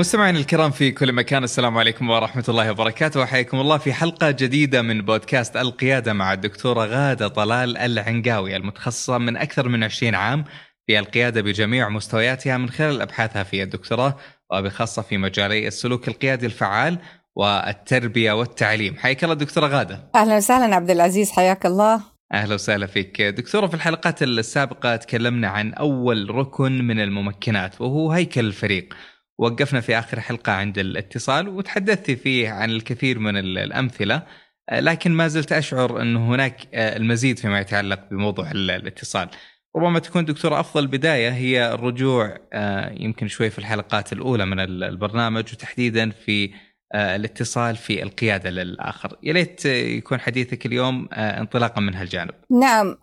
مستمعينا الكرام في كل مكان السلام عليكم ورحمة الله وبركاته. وحياكم الله في حلقة جديدة من بودكاست القيادة مع الدكتورة غادة طلال العنقاوي المتخصصة من أكثر من 20 عام في القيادة بجميع مستوياتها من خلال أبحاثها في الدكتوراه وبخاصة في مجالي السلوك القيادي الفعال والتربية والتعليم. حياك الله دكتورة غادة. أهلا وسهلا عبد العزيز حياك الله. أهلا وسهلا فيك. دكتورة في الحلقات السابقة تكلمنا عن أول ركن من الممكنات وهو هيكل الفريق. وقفنا في آخر حلقة عند الاتصال وتحدثت فيه عن الكثير من الأمثلة لكن ما زلت أشعر انه هناك المزيد فيما يتعلق بموضوع الاتصال. ربما تكون دكتورة أفضل بداية هي الرجوع يمكن شوي في الحلقات الأولى من البرنامج وتحديدا في الاتصال في القيادة للآخر، يا ليت يكون حديثك اليوم انطلاقا من هالجانب. نعم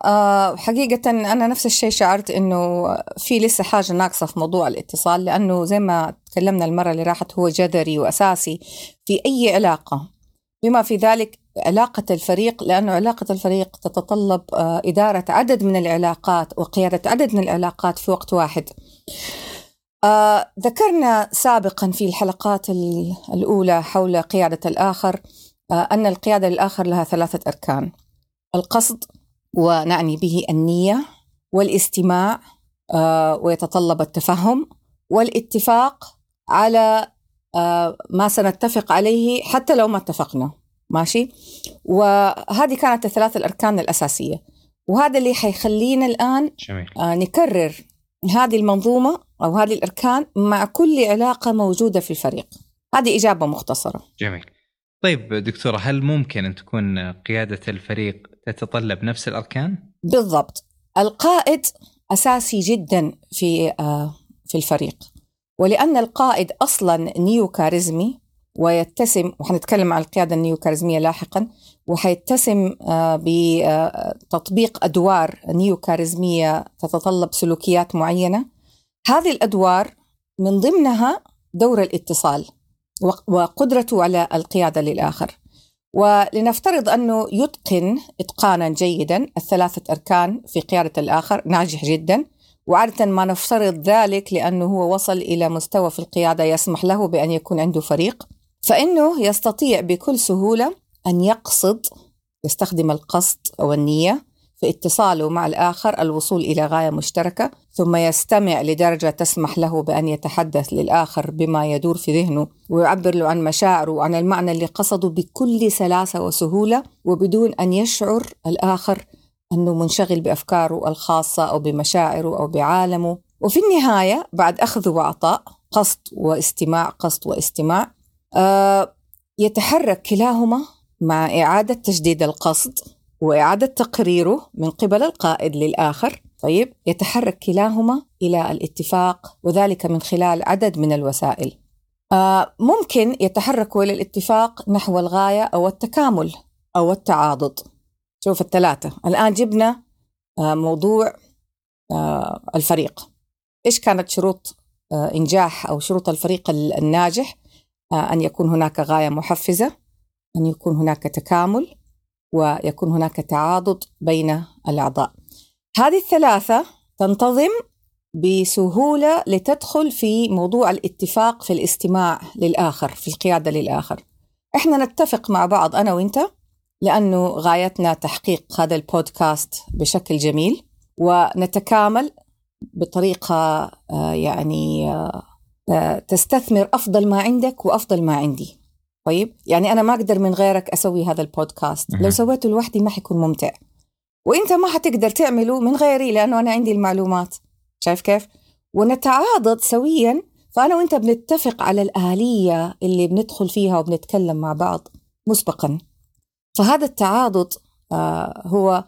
حقيقة أنا نفس الشيء شعرت إنه في لسه حاجة ناقصة في موضوع الاتصال لأنه زي ما تكلمنا المرة اللي راحت هو جذري وأساسي في أي علاقة بما في ذلك علاقة الفريق لأنه علاقة الفريق تتطلب إدارة عدد من العلاقات وقيادة عدد من العلاقات في وقت واحد. آه ذكرنا سابقا في الحلقات الأولى حول قيادة الآخر آه أن القيادة للآخر لها ثلاثة أركان. القصد ونعني به النية والاستماع آه ويتطلب التفهم والاتفاق على ما سنتفق عليه حتى لو ما اتفقنا. ماشي؟ وهذه كانت الثلاث الأركان الأساسية. وهذا اللي حيخلينا الآن جميل. نكرر هذه المنظومة أو هذه الأركان مع كل علاقة موجودة في الفريق. هذه إجابة مختصرة. جميل. طيب دكتورة هل ممكن أن تكون قيادة الفريق تتطلب نفس الأركان؟ بالضبط. القائد أساسي جدا في آه في الفريق. ولأن القائد أصلا neo كاريزمي ويتسم وحنتكلم عن القيادة ال neo كاريزمية لاحقا وحيتسم بتطبيق أدوار neo كاريزمية تتطلب سلوكيات معينة. هذه الأدوار من ضمنها دور الاتصال وقدرته على القيادة للآخر. ولنفترض أنه يتقن إتقانا جيدا الثلاثة أركان في قيادة الآخر ناجح جدا. وعادة ما نفترض ذلك لأنه هو وصل إلى مستوى في القيادة يسمح له بأن يكون عنده فريق. فإنه يستطيع بكل سهولة أن يقصد يستخدم القصد أو النية في اتصاله مع الآخر الوصول إلى غاية مشتركة ثم يستمع لدرجة تسمح له بأن يتحدث للآخر بما يدور في ذهنه ويعبر له عن مشاعره وعن المعنى اللي قصده بكل سلاسة وسهولة وبدون أن يشعر الآخر أنه منشغل بأفكاره الخاصة أو بمشاعره أو بعالمه. وفي النهاية بعد أخذ وعطاء قصد واستماع قصد واستماع آه يتحرك كلاهما مع إعادة تجديد القصد. وإعادة تقريره من قبل القائد للآخر. طيب يتحرك كلاهما إلى الاتفاق وذلك من خلال عدد من الوسائل. آه ممكن يتحركوا إلى الاتفاق نحو الغاية أو التكامل أو التعاضد. شوف الثلاثة. الآن جبنا آه موضوع آه الفريق. إيش كانت شروط آه إنجاح أو شروط الفريق الناجح؟ أن يكون هناك غاية محفزة أن يكون هناك تكامل ويكون هناك تعاضد بين الأعضاء. هذه الثلاثة تنتظم بسهولة لتدخل في موضوع الاتفاق في الاستماع للآخر في القيادة للآخر. إحنا نتفق مع بعض أنا وإنت لأنه غايتنا تحقيق هذا البودكاست بشكل جميل ونتكامل بطريقة يعني تستثمر أفضل ما عندك وأفضل ما عندي. طيب؟ يعني أنا ما أقدر من غيرك أسوي هذا البودكاست. لو سويته لوحدي ما حيكون ممتع. وأنت ما حتقدر تعمله من غيري لأنه أنا عندي المعلومات. شايف كيف؟ ونتعاضد سويا. فأنا وأنت بنتفق على الآلية اللي بندخل فيها وبنتكلم مع بعض مسبقا. فهذا التعاضد آه هو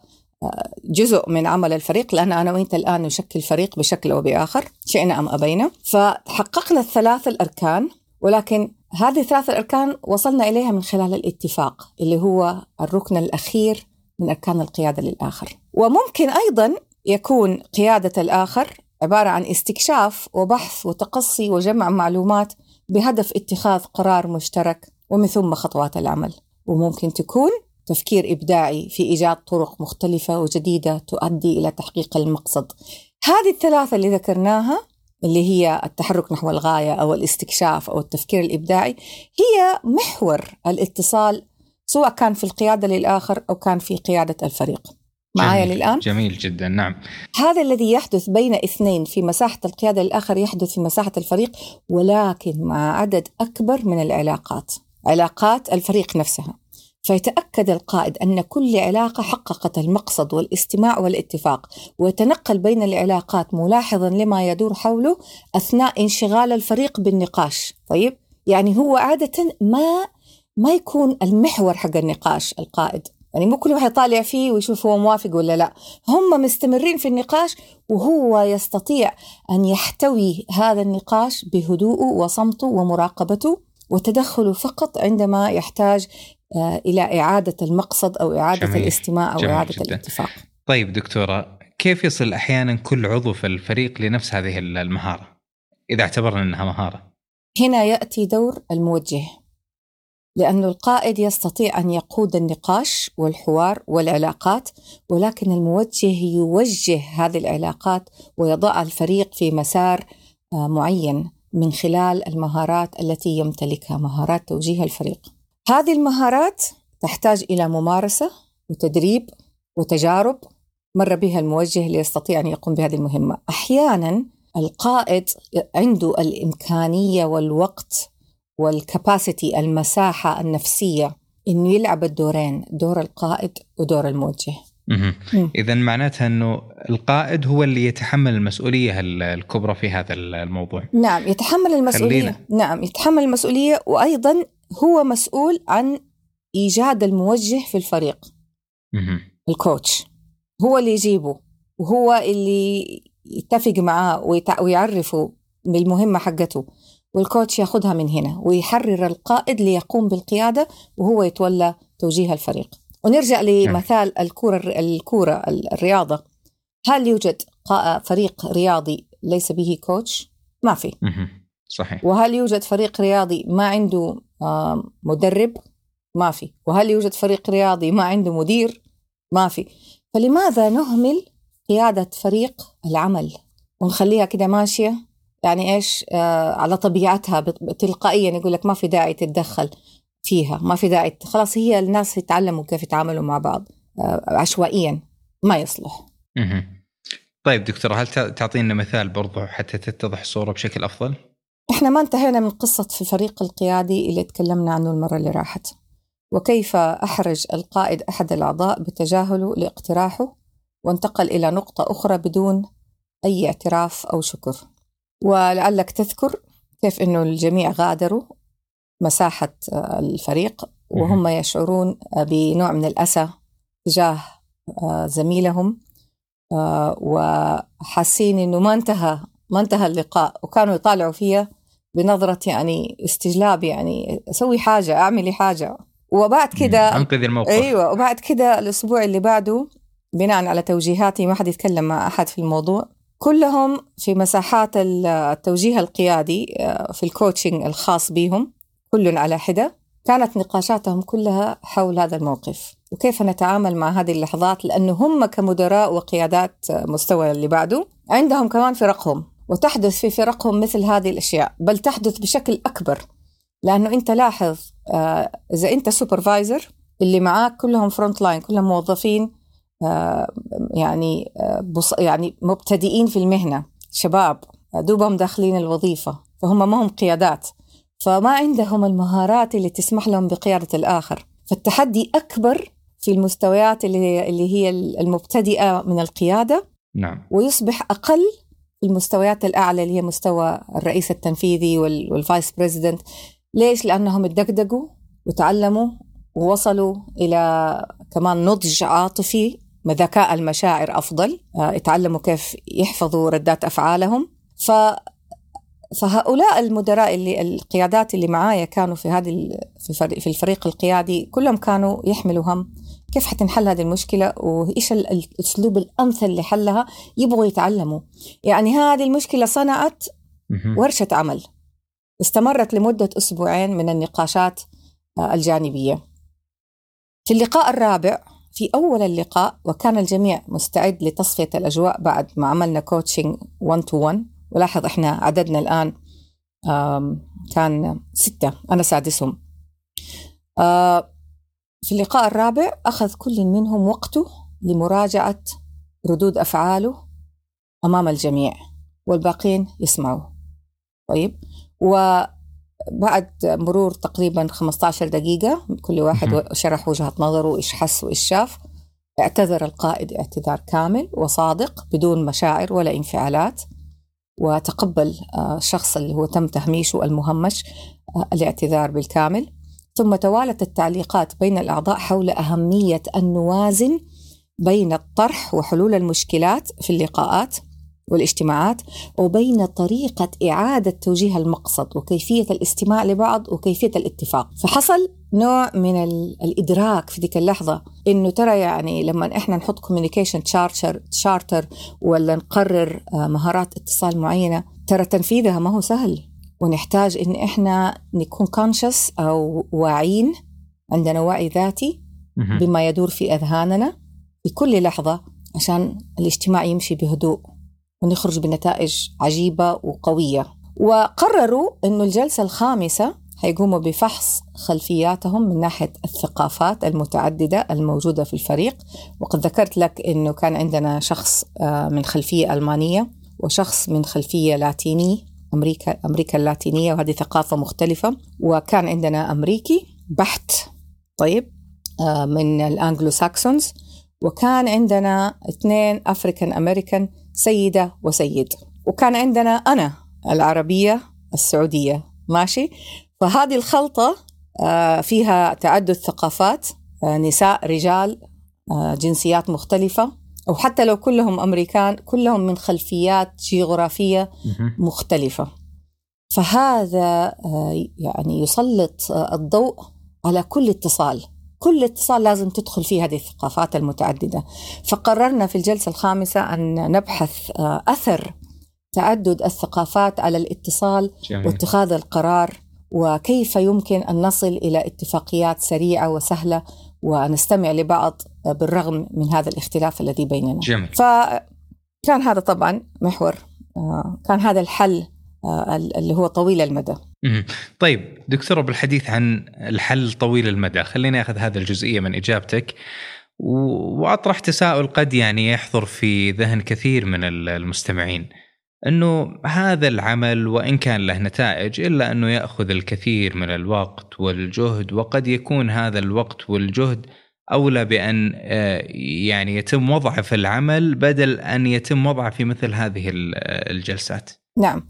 جزء من عمل الفريق لأن أنا وأنت الآن نشكل فريق بشكل أو بآخر شئنا أم أبينا. فحققنا الثلاث الأركان ولكن هذه الثلاث الأركان وصلنا إليها من خلال الاتفاق اللي هو الركن الأخير من أركان القيادة للآخر. وممكن أيضا يكون قيادة الآخر عبارة عن استكشاف وبحث وتقصي وجمع معلومات بهدف اتخاذ قرار مشترك ومن ثم خطوات العمل. وممكن تكون تفكير إبداعي في إيجاد طرق مختلفة وجديدة تؤدي إلى تحقيق المقصد. هذه الثلاثة اللي ذكرناها اللي هي التحرك نحو الغاية أو الاستكشاف أو التفكير الإبداعي هي محور الاتصال سواء كان في القيادة للآخر أو كان في قيادة الفريق معايا. للآن؟ جميل جدا نعم هذا الذي يحدث بين اثنين في مساحة القيادة للآخر يحدث في مساحة الفريق ولكن مع عدد أكبر من العلاقات علاقات الفريق نفسها فيتأكد القائد أن كل علاقة حققت المقصد والاستماع والاتفاق ويتنقل بين العلاقات ملاحظا لما يدور حوله أثناء انشغال الفريق بالنقاش. طيب يعني هو عادة ما ما يكون المحور حق النقاش القائد. يعني مو كل واحد يطالع فيه ويشوف هو موافق ولا لا. هم مستمرين في النقاش وهو يستطيع أن يحتوي هذا النقاش بهدوءه وصمته ومراقبته وتدخله فقط عندما يحتاج آه، إلى إعادة المقصد أو إعادة جميل. الاستماع أو جميل إعادة جدا. الاتفاق طيب دكتورة كيف يصل أحيانا كل عضو في الفريق لنفس هذه المهارة إذا اعتبرنا أنها مهارة هنا يأتي دور الموجه لأن القائد يستطيع أن يقود النقاش والحوار والعلاقات ولكن الموجه يوجه هذه العلاقات ويضع الفريق في مسار آه، معين من خلال المهارات التي يمتلكها مهارات توجيه الفريق هذه المهارات تحتاج إلى ممارسة وتدريب وتجارب مر بها الموجه ليستطيع أن يقوم بهذه المهمة. أحيانا القائد عنده الإمكانية والوقت والكباسيتي المساحة النفسية إنه يلعب الدورين دور القائد ودور الموجه. إذا معناتها أنه القائد هو اللي يتحمل المسؤولية ال- الكبرى في هذا الموضوع. نعم يتحمل المسؤولية. خلينا. نعم يتحمل المسؤولية وأيضا هو مسؤول عن إيجاد الموجه في الفريق. الكوتش. هو اللي يجيبه وهو اللي يتفق معاه ويعرفه بالمهمة حقته. والكوتش ياخذها من هنا ويحرر القائد ليقوم بالقيادة وهو يتولى توجيه الفريق. ونرجع لمثال الكورة الكورة الرياضة. هل يوجد فريق رياضي ليس به كوتش؟ ما في. صحيح وهل يوجد فريق رياضي ما عنده آه، مدرب؟ ما في وهل يوجد فريق رياضي ما عنده مدير؟ ما في فلماذا نهمل قيادة فريق العمل ونخليها كده ماشية يعني إيش آه على طبيعتها تلقائيا يقول لك ما في داعي تتدخل فيها ما في داعي خلاص هي الناس يتعلموا كيف يتعاملوا مع بعض آه عشوائيا ما يصلح. طيب دكتورة هل تع- تعطينا مثال برضو حتى تتضح الصورة بشكل أفضل؟ إحنا ما انتهينا من قصة في الفريق القيادي اللي تكلمنا عنه المرة اللي راحت. وكيف أحرج القائد أحد الأعضاء بتجاهله لاقتراحه وانتقل إلى نقطة أخرى بدون أي اعتراف أو شكر. ولعلك تذكر كيف أنه الجميع غادروا مساحة آه، الفريق وهم يشعرون بنوع من الأسى تجاه آه، زميلهم آه، وحاسين أنه ما انتهى ما انتهى اللقاء وكانوا يطالعوا فيها بنظرة يعني استجلاب يعني أسوي حاجة أعملي حاجة. وبعد كده أنقذ الموقف. أيوه وبعد كده الأسبوع اللي بعده بناء على توجيهاتي ما حد يتكلم مع أحد في الموضوع كلهم في مساحات ال- التوجيه القيادي آه، في الكوتشنج الخاص بهم كل على حدة. كانت نقاشاتهم كلها حول هذا الموقف. وكيف نتعامل مع هذه اللحظات؟ لأنه هم كمدراء وقيادات آه، مستوى اللي بعده. عندهم كمان فرقهم. وتحدث في فرقهم مثل هذه الأشياء بل تحدث بشكل أكبر لأنه أنت لاحظ آه، إذا أنت supervisor اللي معاك كلهم front line كلهم موظفين آه، يعني آه، يعني مبتدئين في المهنة شباب دوبهم داخلين الوظيفة فهم ما هم قيادات فما عندهم المهارات اللي تسمح لهم بقيادة الآخر. فالتحدي أكبر في المستويات اللي هي, اللي هي المبتدئة من القيادة. نعم. ويصبح أقل المستويات الأعلى اللي هي مستوى الرئيس التنفيذي وال- وال vice president. ليش؟ لأنهم اتدقدقوا وتعلموا ووصلوا إلى كمان نضج عاطفي ذكاء المشاعر أفضل. آه، اتعلموا كيف يحفظوا ردات أفعالهم. ف فهؤلاء المدراء اللي القيادات اللي معايا كانوا في هذه في الفريق القيادي كلهم كانوا يحملوا هم كيف حتنحل هذه المشكلة وإيش الأسلوب الأمثل لحلها يبغوا يتعلموا. يعني هذه المشكلة صنعت ورشة عمل استمرت لمدة أسبوعين من النقاشات آه، الجانبية. في اللقاء الرابع في أول اللقاء وكان الجميع مستعد لتصفية الأجواء بعد ما عملنا coaching 1 to 1 ولاحظ إحنا عددنا الآن كان ستة. أنا سادسهم. آه، في اللقاء الرابع أخذ كل منهم وقته لمراجعة ردود أفعاله أمام الجميع والباقين يسمعوا. طيب وبعد مرور تقريبا 15 دقيقة كل واحد شرح وجهة نظره إيش حس وإيش شاف اعتذر القائد اعتذار كامل وصادق بدون مشاعر ولا انفعالات وتقبل آه، الشخص اللي هو تم تهميشه المهمش آه، الاعتذار بالكامل. ثم توالت التعليقات بين الأعضاء حول أهمية أن نوازن بين الطرح وحلول المشكلات في اللقاءات والاجتماعات وبين طريقة إعادة توجيه المقصد وكيفية الاستماع لبعض وكيفية الاتفاق. فحصل نوع من الإدراك في ذيك اللحظة إنه ترى يعني لما إحنا نحط communication charter charter ولا نقرر آه، مهارات اتصال معينة ترى تنفيذها ما هو سهل. ونحتاج إن إحنا نكون كونشس أو واعين عندنا وعي ذاتي بما يدور في أذهاننا في كل لحظة عشان الاجتماع يمشي بهدوء ونخرج بنتائج عجيبة وقوية. وقرروا أنه الجلسة الخامسة حيقوموا بفحص خلفياتهم من ناحية الثقافات المتعددة الموجودة في الفريق. وقد ذكرت لك أنه كان عندنا شخص آه، من خلفية ألمانية وشخص من خلفية لاتيني أمريكا أمريكا اللاتينية وهذه ثقافة مختلفة. وكان عندنا أمريكي بحت طيب آه، من الأنجلو ساكسونز. وكان عندنا اثنين أفريكان أمريكان سيدة وسيد. وكان عندنا أنا العربية السعودية ماشي؟ فهذه الخلطة آه، فيها تعدد ثقافات آه، نساء رجال جنسيات مختلفة. أو حتى لو كلهم أمريكان كلهم من خلفيات جغرافية مختلفة. فهذا آه، يعني يسلط آه، الضوء على كل اتصال. كل اتصال لازم تدخل فيه هذه الثقافات المتعددة. فقررنا في الجلسة الخامسة أن نبحث آه، أثر تعدد الثقافات على الاتصال جميل. واتخاذ القرار وكيف يمكن أن نصل إلى اتفاقيات سريعة وسهلة. ونستمع لبعض بالرغم من هذا الاختلاف الذي بيننا. جميل. فكان هذا طبعا محور آه، كان هذا الحل آه، اللي هو طويل المدى. طيب دكتورة بالحديث عن الحل طويل المدى خليني أخذ هذا الجزئية من إجابتك وأطرح تساؤل قد يعني يحضر في ذهن كثير من المستمعين. إنه هذا العمل وإن كان له نتائج إلا أنه يأخذ الكثير من الوقت والجهد وقد يكون هذا الوقت والجهد أولى بأن آه، يعني يتم وضعه في العمل بدل أن يتم وضعه في مثل هذه الجلسات. نعم.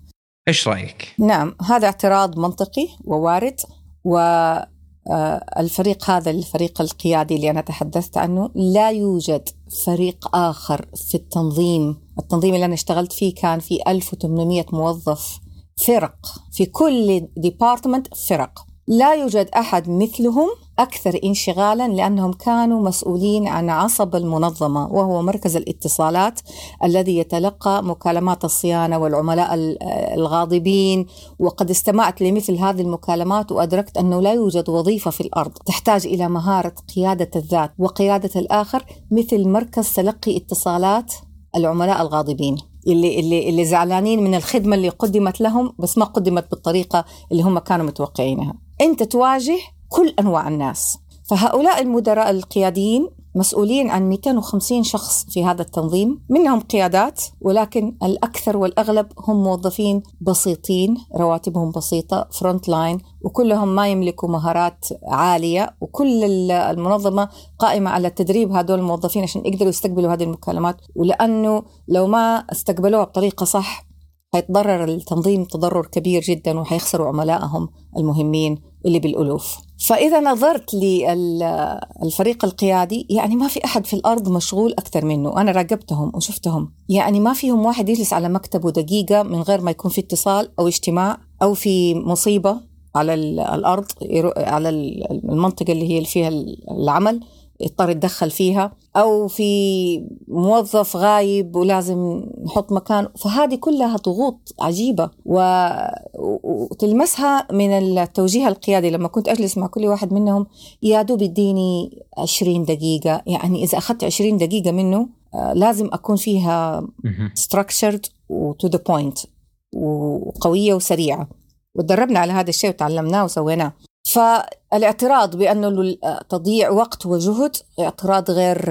إيش رأيك؟ نعم، هذا اعتراض منطقي ووارد و آه، الفريق هذا الفريق القيادي اللي أنا تحدثت عنه لا يوجد فريق آخر في التنظيم التنظيم اللي أنا اشتغلت فيه كان في 1800 موظف فرق في كل ديبارتمنت فرق لا يوجد أحد مثلهم أكثر انشغالا لأنهم كانوا مسؤولين عن عصب المنظمة وهو مركز الاتصالات الذي يتلقى مكالمات الصيانة والعملاء الغاضبين. وقد استمعت لمثل هذه المكالمات وأدركت أنه لا يوجد وظيفة في الأرض تحتاج إلى مهارة قيادة الذات. وقيادة الآخر مثل مركز تلقي اتصالات العملاء الغاضبين. اللي اللي اللي زعلانين من الخدمة اللي قدمت لهم بس ما قدمت بالطريقة اللي هم كانوا متوقعينها. أنت تواجه كل أنواع الناس. فهؤلاء المدراء القياديين مسؤولين عن 250 شخص في هذا التنظيم. منهم قيادات ولكن الأكثر والأغلب هم موظفين بسيطين رواتبهم بسيطة front line وكلهم ما يملكوا مهارات عالية. وكل المنظمة قائمة على تدريب هذول الموظفين عشان يقدروا يستقبلوا هذه المكالمات. ولأنه لو ما استقبلوها بطريقة صح حيتضرر التنظيم تضرر كبير جدا وحيخسروا عملائهم المهمين اللي بالألوف. فإذا نظرت للفريق القيادي يعني ما في أحد في الأرض مشغول أكثر منه. أنا راقبتهم وشفتهم. يعني ما فيهم واحد يجلس على مكتبه دقيقة من غير ما يكون في اتصال أو اجتماع أو في مصيبة على الأرض على المنطقة اللي هي فيها العمل. يضطر يتدخل فيها أو في موظف غايب ولازم نحط مكان. فهذه كلها ضغوط عجيبة وتلمسها من التوجيه القيادي. لما كنت أجلس مع كل واحد منهم يا دوب يديني 20 دقيقة. يعني إذا أخذت 20 دقيقة منه آه، لازم أكون فيها structured و to the point وقوية وسريعة. وتدربنا على هذا الشيء وتعلمناه وسويناه. فالاعتراض بأنه تضييع وقت وجهد اعتراض غير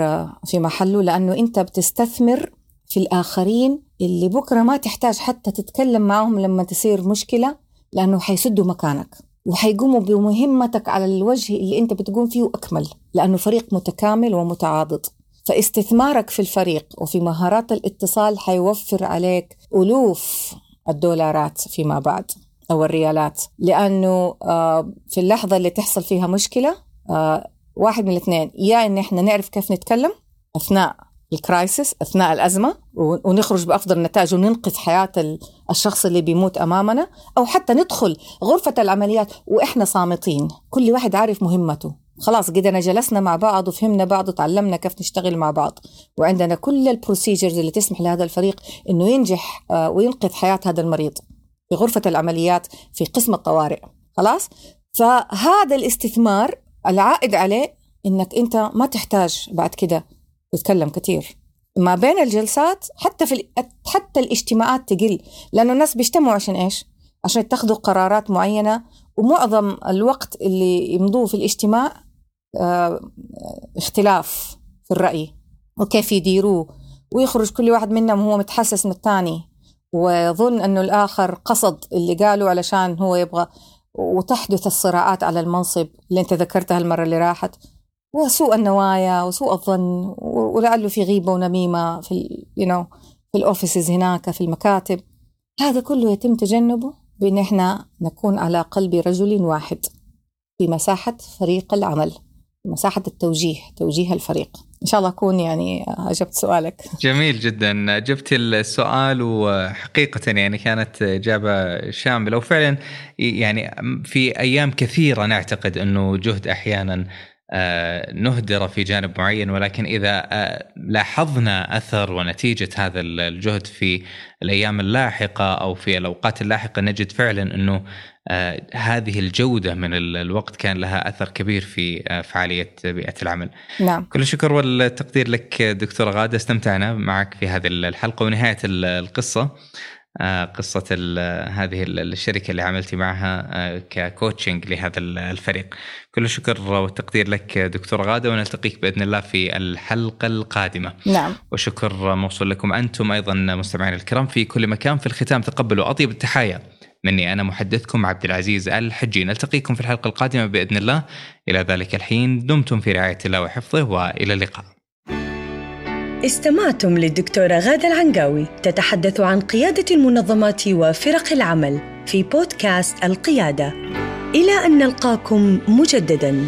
في محله لأنه أنت بتستثمر في الآخرين اللي بكرة ما تحتاج حتى تتكلم معهم لما تصير مشكلة لأنه حيسدوا مكانك وحيقوموا بمهمتك على الوجه اللي أنت بتقوم فيه أكمل لأنه فريق متكامل ومتعاضد. فاستثمارك في الفريق وفي مهارات الاتصال حيوفر عليك ألوف الدولارات فيما بعد. أو الريالات. لأنه آه، في اللحظة اللي تحصل فيها مشكلة آه، واحد من الاثنين يا إن إحنا نعرف كيف نتكلم أثناء ال crisis أثناء الأزمة ونخرج بأفضل نتائج وننقذ حياة الشخص اللي بيموت أمامنا أو حتى ندخل غرفة العمليات وإحنا صامتين. كل واحد عارف مهمته. خلاص قدرنا جلسنا مع بعض وفهمنا بعض وتعلمنا كيف نشتغل مع بعض. وعندنا كل ال procedures اللي تسمح لهذا الفريق إنه ينجح آه، وينقذ حياة هذا المريض. في غرفة العمليات في قسم الطوارئ خلاص؟ فهذا الاستثمار العائد عليه إنك أنت ما تحتاج بعد كده تتكلم كثير. ما بين الجلسات حتى في حتى الاجتماعات تقل لأنه الناس بيجتمعوا عشان إيش؟ عشان يتخذوا قرارات معينة ومعظم الوقت اللي يمضوه في الاجتماع آه اختلاف في الرأي وكيف يديروه ويخرج كل واحد منهم وهو متحسس من الثاني. ويظن أنه الآخر قصد اللي قاله علشان هو يبغى وتحدث الصراعات على المنصب اللي أنت ذكرتها المرة اللي راحت. وسوء النوايا وسوء الظن ولعله في غيبة ونميمة في you know في الأوفيسز هناك في المكاتب. هذا كله يتم تجنبه بأن إحنا نكون على قلب رجل واحد في مساحة فريق العمل مساحة التوجيه توجيه الفريق. إن شاء الله أكون يعني أجبت سؤالك. جميل جدا. جبت السؤال وحقيقة يعني كانت إجابة شاملة. وفعلا يعني في أيام كثيرة نعتقد أنه جهد أحيانا آه، نهدر في جانب معين ولكن إذا آه، لاحظنا أثر ونتيجة هذا الجهد في الأيام اللاحقة أو في الأوقات اللاحقة نجد فعلا أنه آه، هذه الجودة من الوقت كان لها أثر كبير في فعالية بيئة العمل. نعم. كل الشكر والتقدير لك دكتورة غادة استمتعنا معك في هذه الحلقة ونهاية القصة. آه، قصة هذه الشركة اللي عملتي معها آه، ككوتشنج لهذا الفريق. كل الشكر والتقدير لك دكتور غادة ونلتقيك بإذن الله في الحلقة القادمة. نعم. وشكر موصول لكم أنتم أيضا مستمعين الكرام في كل مكان في الختام. تقبلوا أطيب التحايا. مني أنا محدثكم عبد العزيز الحجي. نلتقيكم في الحلقة القادمة بإذن الله. إلى ذلك الحين دمتم في رعاية الله وحفظه وإلى اللقاء. استمعتم للدكتورة غادة العنقاوي تتحدث عن قيادة المنظمات وفرق العمل في بودكاست القيادة. إلى أن نلقاكم مجدداً.